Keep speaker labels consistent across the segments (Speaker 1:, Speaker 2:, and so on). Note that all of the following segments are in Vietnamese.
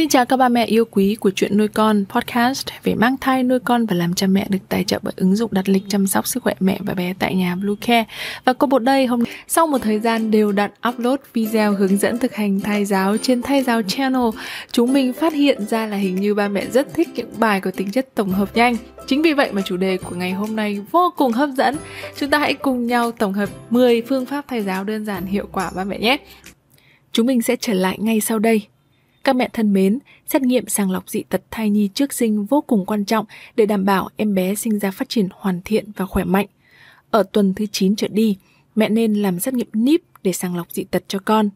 Speaker 1: Xin chào các ba mẹ yêu quý của chuyện nuôi con podcast về mang thai, nuôi con và làm cha mẹ được tài trợ bởi ứng dụng đặt lịch chăm sóc sức khỏe mẹ và bé tại nhà Bluecare. Và cô một đây hôm sau một thời gian đều đặn upload video hướng dẫn thực hành thai giáo trên thai giáo channel, chúng mình phát hiện ra là hình như ba mẹ rất thích những bài có tính chất tổng hợp nhanh. Chính vì vậy mà chủ đề của ngày hôm nay vô cùng hấp dẫn. Chúng ta hãy cùng nhau tổng hợp 10 phương pháp thai giáo đơn giản hiệu quả ba mẹ nhé. Chúng mình sẽ trở lại ngay sau đây. Các mẹ thân mến, xét nghiệm sàng lọc dị tật thai nhi trước sinh vô cùng quan trọng để đảm bảo em bé sinh ra phát triển hoàn thiện và khỏe mạnh. Ở tuần thứ 9 trở đi, mẹ nên làm xét nghiệm NIP để sàng lọc dị tật cho con.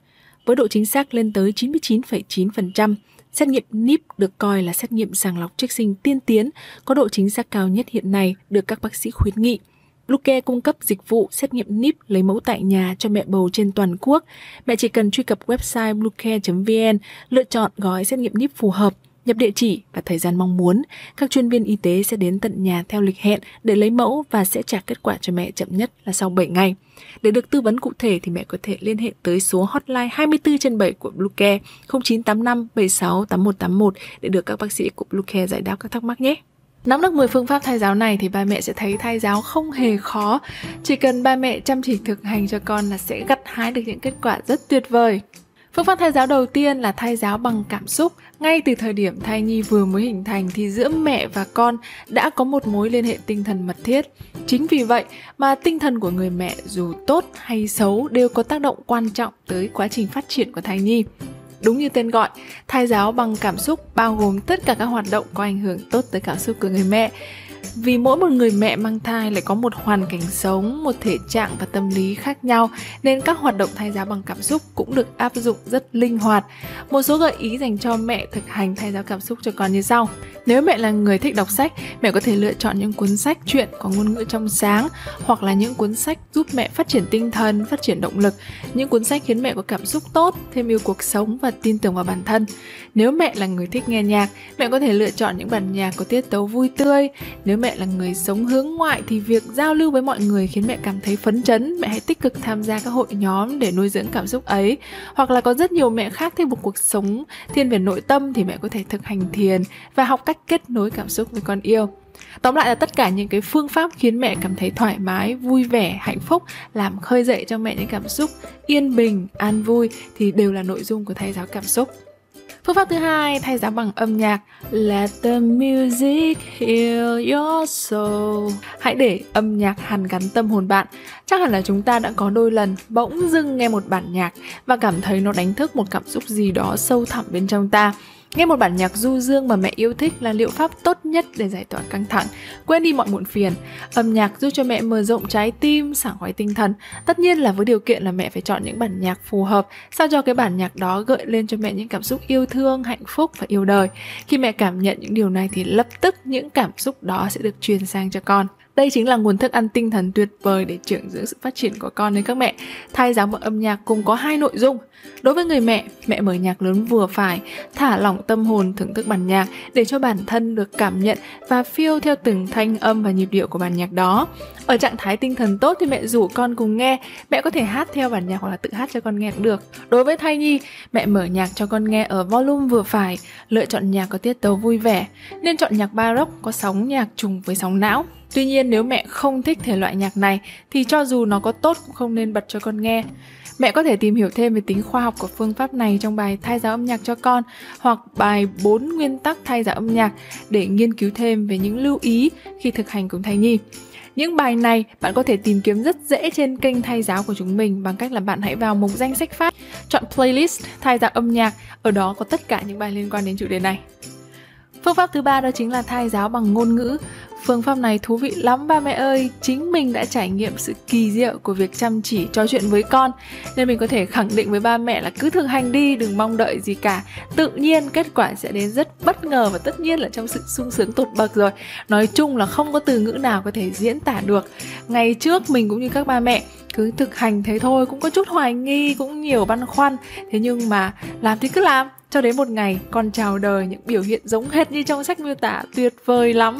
Speaker 1: Với độ chính xác lên tới 99,9%, xét nghiệm NIP được coi là xét nghiệm sàng lọc trước sinh tiên tiến, có độ chính xác cao nhất hiện nay được các bác sĩ khuyến nghị. Bluecare cung cấp dịch vụ xét nghiệm NIP lấy mẫu tại nhà cho mẹ bầu trên toàn quốc. Mẹ chỉ cần truy cập website bluecare.vn, lựa chọn gói xét nghiệm NIP phù hợp, nhập địa chỉ và thời gian mong muốn. Các chuyên viên y tế sẽ đến tận nhà theo lịch hẹn để lấy mẫu và sẽ trả kết quả cho mẹ chậm nhất là sau 7 ngày. Để được tư vấn cụ thể thì mẹ có thể liên hệ tới số hotline 24 trên 7 của Bluecare 0985 76 8181 để được các bác sĩ của Bluecare giải đáp các thắc mắc nhé. Nắm được 10 phương pháp thai giáo này thì ba mẹ sẽ thấy thai giáo không hề khó. Chỉ cần ba mẹ chăm chỉ thực hành cho con là sẽ gặt hái được những kết quả rất tuyệt vời. Phương pháp thai giáo đầu tiên là thai giáo bằng cảm xúc. Ngay từ thời điểm thai nhi vừa mới hình thành thì giữa mẹ và con đã có một mối liên hệ tinh thần mật thiết. Chính vì vậy mà tinh thần của người mẹ dù tốt hay xấu đều có tác động quan trọng tới quá trình phát triển của thai nhi. Đúng như tên gọi, thai giáo bằng cảm xúc bao gồm tất cả các hoạt động có ảnh hưởng tốt tới cảm xúc của người mẹ. Vì mỗi một người mẹ mang thai lại có một hoàn cảnh sống, một thể trạng và tâm lý khác nhau nên các hoạt động thai giáo bằng cảm xúc cũng được áp dụng rất linh hoạt. Một số gợi ý dành cho mẹ thực hành thai giáo cảm xúc cho con như sau. Nếu mẹ là người thích đọc sách, mẹ có thể lựa chọn những cuốn sách truyện có ngôn ngữ trong sáng hoặc là những cuốn sách giúp mẹ phát triển tinh thần, phát triển động lực, những cuốn sách khiến mẹ có cảm xúc tốt, thêm yêu cuộc sống và tin tưởng vào bản thân. Nếu mẹ là người thích nghe nhạc, mẹ có thể lựa chọn những bản nhạc có tiết tấu vui tươi. Nếu nếu mẹ là người sống hướng ngoại thì việc giao lưu với mọi người khiến mẹ cảm thấy phấn chấn, mẹ hãy tích cực tham gia các hội nhóm để nuôi dưỡng cảm xúc ấy. Hoặc là có rất nhiều mẹ khác theo một cuộc sống thiên về nội tâm thì mẹ có thể thực hành thiền và học cách kết nối cảm xúc với con yêu. Tóm lại là tất cả những cái phương pháp khiến mẹ cảm thấy thoải mái, vui vẻ, hạnh phúc, làm khơi dậy cho mẹ những cảm xúc yên bình, an vui thì đều là nội dung của thầy giáo cảm xúc. Phương pháp thứ hai thay giá bằng âm nhạc Let the music heal your soul. Hãy để âm nhạc hàn gắn tâm hồn bạn. Chắc hẳn là chúng ta đã có đôi lần bỗng dưng nghe một bản nhạc Và cảm thấy nó đánh thức một cảm xúc gì đó sâu thẳm bên trong ta. Nghe một bản nhạc du dương mà mẹ yêu thích là liệu pháp tốt nhất để giải tỏa căng thẳng, quên đi mọi muộn phiền. Âm nhạc giúp cho mẹ mở rộng trái tim, sảng khoái tinh thần. Tất nhiên là với điều kiện là mẹ phải chọn những bản nhạc phù hợp, sao cho cái bản nhạc đó gợi lên cho mẹ những cảm xúc yêu thương, hạnh phúc và yêu đời. Khi mẹ cảm nhận những điều này thì lập tức những cảm xúc đó sẽ được truyền sang cho con. Đây chính là nguồn thức ăn tinh thần tuyệt vời để trưởng dưỡng sự phát triển của con đến các mẹ. Thai giáo bằng âm nhạc cùng có hai nội dung. Đối với người mẹ, mẹ mở nhạc lớn vừa phải, thả lỏng tâm hồn thưởng thức bản nhạc để cho bản thân được cảm nhận và phiêu theo từng thanh âm và nhịp điệu của bản nhạc đó. Ở trạng thái tinh thần tốt thì mẹ rủ con cùng nghe, mẹ có thể hát theo bản nhạc hoặc là tự hát cho con nghe cũng được. Đối với thai nhi, mẹ mở nhạc cho con nghe ở volume vừa phải, lựa chọn nhạc có tiết tấu vui vẻ, nên chọn nhạc baroque có sóng nhạc trùng với sóng não. Tuy nhiên nếu mẹ không thích thể loại nhạc này thì cho dù nó có tốt cũng không nên bật cho con nghe. Mẹ có thể tìm hiểu thêm về tính khoa học của phương pháp này trong bài Thay giáo âm nhạc cho con hoặc bài 4 nguyên tắc thay giáo âm nhạc để nghiên cứu thêm về những lưu ý khi thực hành cùng thai nhi. Những bài này bạn có thể tìm kiếm rất dễ trên kênh thay giáo của chúng mình bằng cách là bạn hãy vào mục danh sách phát, chọn playlist thay giáo âm nhạc, ở đó có tất cả những bài liên quan đến chủ đề này. Phương pháp thứ ba đó chính là thai giáo bằng ngôn ngữ. Phương pháp này thú vị lắm ba mẹ ơi, chính mình đã trải nghiệm sự kỳ diệu của việc chăm chỉ trò chuyện với con. Nên mình có thể khẳng định với ba mẹ là cứ thực hành đi, đừng mong đợi gì cả. Tự nhiên kết quả sẽ đến rất bất ngờ và tất nhiên là trong sự sung sướng tột bậc rồi. Nói chung là không có từ ngữ nào có thể diễn tả được. Ngày trước mình cũng như các ba mẹ cứ thực hành thế thôi cũng có chút hoài nghi cũng nhiều băn khoăn. Thế nhưng mà làm thì cứ làm cho đến một ngày con chào đời những biểu hiện giống hệt như trong sách miêu tả tuyệt vời lắm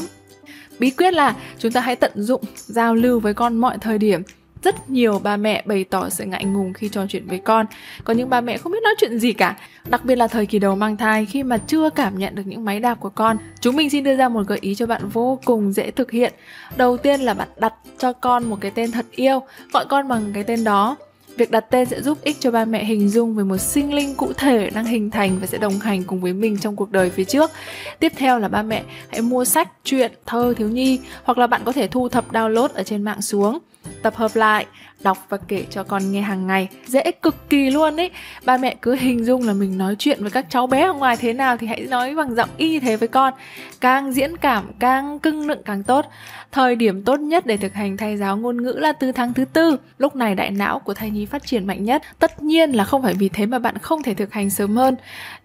Speaker 1: bí quyết là chúng ta hãy tận dụng giao lưu với con mọi thời điểm rất nhiều ba mẹ bày tỏ sự ngại ngùng khi trò chuyện với con. Có những ba mẹ không biết nói chuyện gì cả, đặc biệt là thời kỳ đầu mang thai khi mà chưa cảm nhận được những máy đạp của con. Chúng mình xin đưa ra một gợi ý cho bạn vô cùng dễ thực hiện. Đầu tiên là bạn đặt cho con một cái tên thật yêu, gọi con bằng cái tên đó. Việc đặt tên sẽ giúp ích cho ba mẹ hình dung về một sinh linh cụ thể đang hình thành và sẽ đồng hành cùng với mình trong cuộc đời phía trước. Tiếp theo là ba mẹ hãy mua sách, truyện, thơ thiếu nhi hoặc là bạn có thể thu thập download ở trên mạng xuống tập hợp lại, đọc và kể cho con nghe hàng ngày. Dễ cực kỳ luôn ấy ba mẹ cứ hình dung là mình nói chuyện với các cháu bé ở ngoài thế nào thì hãy nói bằng giọng y thế với con. Càng diễn cảm, càng cưng nựng, càng tốt. Thời điểm tốt nhất để thực hành thầy giáo ngôn ngữ là từ tháng thứ tư. Lúc này đại não của thai nhi phát triển mạnh nhất. Tất nhiên là không phải vì thế mà bạn không thể thực hành sớm hơn.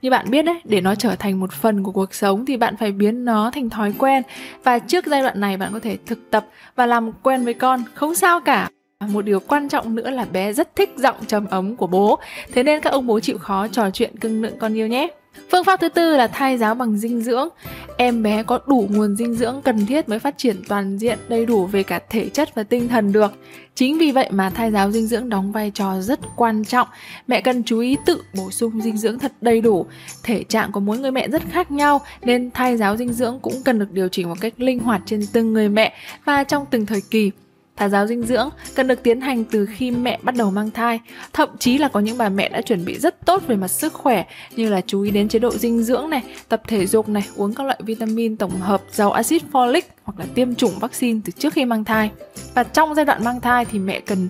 Speaker 1: Như bạn biết đấy, để nó trở thành một phần của cuộc sống thì bạn phải biến nó thành thói quen. Và trước giai đoạn này bạn có thể thực tập và làm quen với con. Không sao cả một điều quan trọng nữa là bé rất thích giọng trầm ấm của bố, thế nên các ông bố chịu khó trò chuyện cưng nựng con yêu nhé. Phương pháp thứ tư là thai giáo bằng dinh dưỡng. Em bé có đủ nguồn dinh dưỡng cần thiết mới phát triển toàn diện đầy đủ về cả thể chất và tinh thần được. Chính vì vậy mà thai giáo dinh dưỡng đóng vai trò rất quan trọng. Mẹ cần chú ý tự bổ sung dinh dưỡng thật đầy đủ. Thể trạng của mỗi người mẹ rất khác nhau nên thai giáo dinh dưỡng cũng cần được điều chỉnh một cách linh hoạt trên từng người mẹ và trong từng thời kỳ. Thả giáo dinh dưỡng cần được tiến hành từ khi mẹ bắt đầu mang thai. Thậm chí là có những bà mẹ đã chuẩn bị rất tốt về mặt sức khỏe như là chú ý đến chế độ dinh dưỡng này, tập thể dục này, uống các loại vitamin tổng hợp giàu axit folic hoặc là tiêm chủng vaccine từ trước khi mang thai. Và trong giai đoạn mang thai thì mẹ cần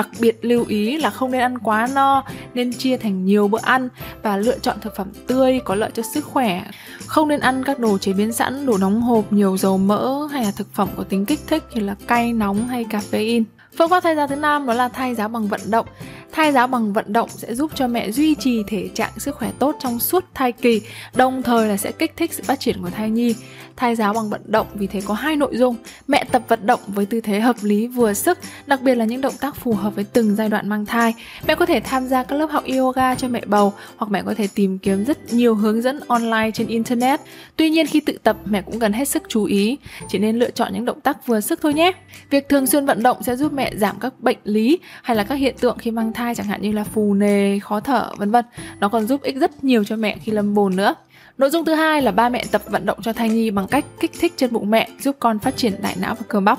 Speaker 1: Đặc biệt lưu ý là không nên ăn quá no, nên chia thành nhiều bữa ăn và lựa chọn thực phẩm tươi có lợi cho sức khỏe. Không nên ăn các đồ chế biến sẵn, đồ nóng hộp nhiều dầu mỡ hay là thực phẩm có tính kích thích như là cay nóng hay caffeine. Phương pháp thay giá thứ năm đó là thay giá bằng vận động. Thai giáo bằng vận động sẽ giúp cho mẹ duy trì thể trạng sức khỏe tốt trong suốt thai kỳ, đồng thời là sẽ kích thích sự phát triển của thai nhi. Thai giáo bằng vận động vì thế có hai nội dung. Mẹ tập vận động với tư thế hợp lý vừa sức, đặc biệt là những động tác phù hợp với từng giai đoạn mang thai. Mẹ có thể tham gia các lớp học yoga cho mẹ bầu hoặc mẹ có thể tìm kiếm rất nhiều hướng dẫn online trên internet. Tuy nhiên khi tự tập mẹ cũng cần hết sức chú ý, chỉ nên lựa chọn những động tác vừa sức thôi nhé. Việc thường xuyên vận động sẽ giúp mẹ giảm các bệnh lý hay là các hiện tượng khi mang thai thai chẳng hạn như là phù nề, khó thở vân vân. Nó còn giúp ích rất nhiều cho mẹ khi lâm bồn nữa. Nội dung thứ hai là ba mẹ tập vận động cho thai nhi bằng cách kích thích trên bụng mẹ giúp con phát triển đại não và cơ bắp.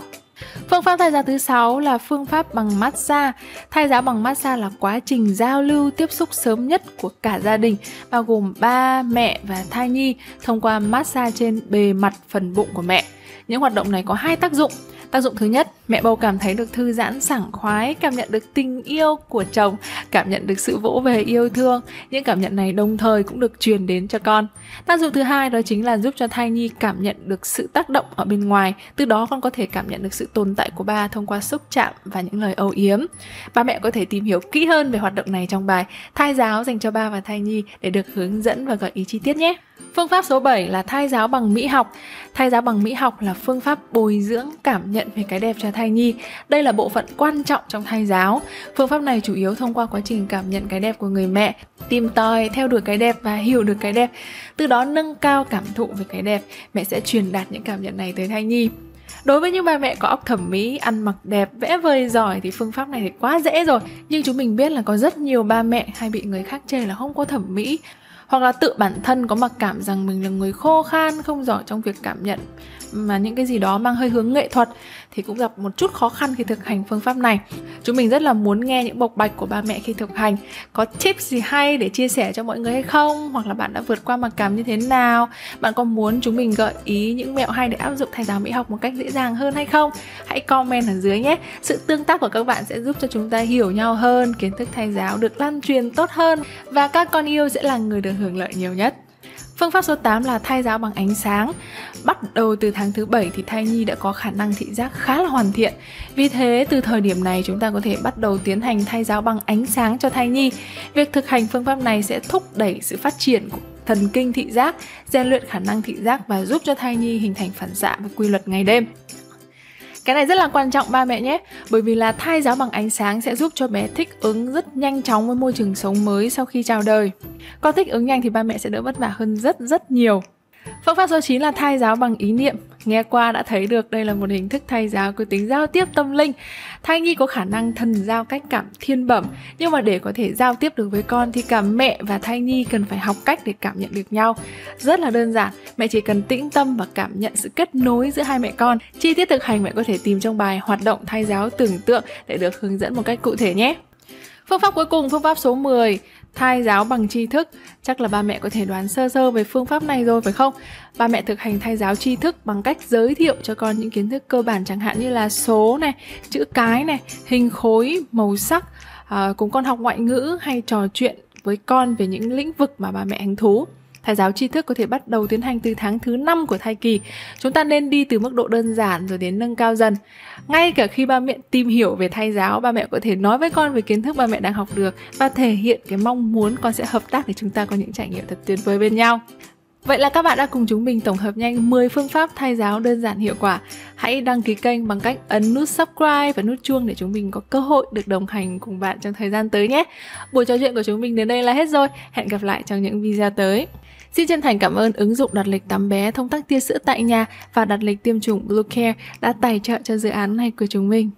Speaker 1: Phương pháp thai giáo thứ sáu là phương pháp bằng massage. Thai giáo bằng massage là quá trình giao lưu tiếp xúc sớm nhất của cả gia đình, bao gồm ba, mẹ và thai nhi thông qua massage trên bề mặt phần bụng của mẹ. Những hoạt động này có hai tác dụng. Tác dụng thứ nhất, mẹ bầu cảm thấy được thư giãn sảng khoái, cảm nhận được tình yêu của chồng, cảm nhận được sự vỗ về yêu thương. Những cảm nhận này đồng thời cũng được truyền đến cho con. Tác dụng thứ hai đó chính là giúp cho thai nhi cảm nhận được sự tác động ở bên ngoài, từ đó con có thể cảm nhận được sự tồn tại của ba thông qua xúc chạm và những lời âu yếm. Ba mẹ có thể tìm hiểu kỹ hơn về hoạt động này trong bài Thai giáo dành cho ba và thai nhi để được hướng dẫn và gợi ý chi tiết nhé. Phương pháp số 7 là thai giáo bằng mỹ học. Thai giáo bằng mỹ học là phương pháp bồi dưỡng cảm nhận về cái đẹp cho thai nhi. Đây là bộ phận quan trọng trong thai giáo. Phương pháp này chủ yếu thông qua quá trình cảm nhận cái đẹp của người mẹ, tìm tòi, theo đuổi cái đẹp và hiểu được cái đẹp. Từ đó nâng cao cảm thụ về cái đẹp, mẹ sẽ truyền đạt những cảm nhận này tới thai nhi. Đối với những bà mẹ có óc thẩm mỹ, ăn mặc đẹp, vẽ vời giỏi thì phương pháp này thì quá dễ rồi. Nhưng chúng mình biết là có rất nhiều ba mẹ hay bị người khác chê là không có thẩm mỹ hoặc là tự bản thân có mặc cảm rằng mình là người khô khan không giỏi trong việc cảm nhận mà những cái gì đó mang hơi hướng nghệ thuật thì cũng gặp một chút khó khăn khi thực hành phương pháp này. Chúng mình rất là muốn nghe những bộc bạch của ba mẹ khi thực hành. Có tips gì hay để chia sẻ cho mọi người hay không? Hoặc là bạn đã vượt qua mặc cảm như thế nào? Bạn có muốn chúng mình gợi ý những mẹo hay để áp dụng thầy giáo mỹ học một cách dễ dàng hơn hay không? Hãy comment ở dưới nhé. Sự tương tác của các bạn sẽ giúp cho chúng ta hiểu nhau hơn, kiến thức thầy giáo được lan truyền tốt hơn và các con yêu sẽ là người được hưởng lợi nhiều nhất. Phương pháp số 8 là thay giáo bằng ánh sáng. Bắt đầu từ tháng thứ 7 thì thai nhi đã có khả năng thị giác khá là hoàn thiện. Vì thế từ thời điểm này chúng ta có thể bắt đầu tiến hành thay giáo bằng ánh sáng cho thai nhi. Việc thực hành phương pháp này sẽ thúc đẩy sự phát triển của thần kinh thị giác, rèn luyện khả năng thị giác và giúp cho thai nhi hình thành phản xạ và quy luật ngày đêm. Cái này rất là quan trọng, ba mẹ nhé. Bởi vì là thai giáo bằng ánh sáng sẽ giúp cho bé thích ứng rất nhanh chóng với môi trường sống mới sau khi chào đời. Có thích ứng nhanh thì ba mẹ sẽ đỡ vất vả hơn rất rất nhiều. Phương pháp số 9 là thai giáo bằng ý niệm. Nghe qua đã thấy được đây là một hình thức thầy giáo có tính giao tiếp tâm linh. Thai nhi có khả năng thần giao cách cảm thiên bẩm, nhưng mà để có thể giao tiếp được với con thì cả mẹ và thai nhi cần phải học cách để cảm nhận được nhau. Rất là đơn giản, mẹ chỉ cần tĩnh tâm và cảm nhận sự kết nối giữa hai mẹ con. Chi tiết thực hành mẹ có thể tìm trong bài hoạt động thai giáo tưởng tượng để được hướng dẫn một cách cụ thể nhé. Phương pháp cuối cùng, phương pháp số 10, thai giáo bằng tri thức. Chắc là ba mẹ có thể đoán sơ sơ về phương pháp này rồi phải không? Ba mẹ thực hành thai giáo tri thức bằng cách giới thiệu cho con những kiến thức cơ bản chẳng hạn như là số này, chữ cái này, hình khối, màu sắc, à, cùng con học ngoại ngữ hay trò chuyện với con về những lĩnh vực mà ba mẹ hứng thú. Thái giáo tri thức có thể bắt đầu tiến hành từ tháng thứ 5 của thai kỳ. Chúng ta nên đi từ mức độ đơn giản rồi đến nâng cao dần. Ngay cả khi ba mẹ tìm hiểu về thai giáo, ba mẹ có thể nói với con về kiến thức ba mẹ đang học được và thể hiện cái mong muốn con sẽ hợp tác để chúng ta có những trải nghiệm thật tuyệt vời bên nhau. Vậy là các bạn đã cùng chúng mình tổng hợp nhanh 10 phương pháp thai giáo đơn giản hiệu quả. Hãy đăng ký kênh bằng cách ấn nút subscribe và nút chuông để chúng mình có cơ hội được đồng hành cùng bạn trong thời gian tới nhé. Buổi trò chuyện của chúng mình đến đây là hết rồi. Hẹn gặp lại trong những video tới. Xin chân thành cảm ơn ứng dụng đặt lịch tắm bé, thông tắc tia sữa tại nhà và đặt lịch tiêm chủng Blue Care đã tài trợ cho dự án này của chúng mình.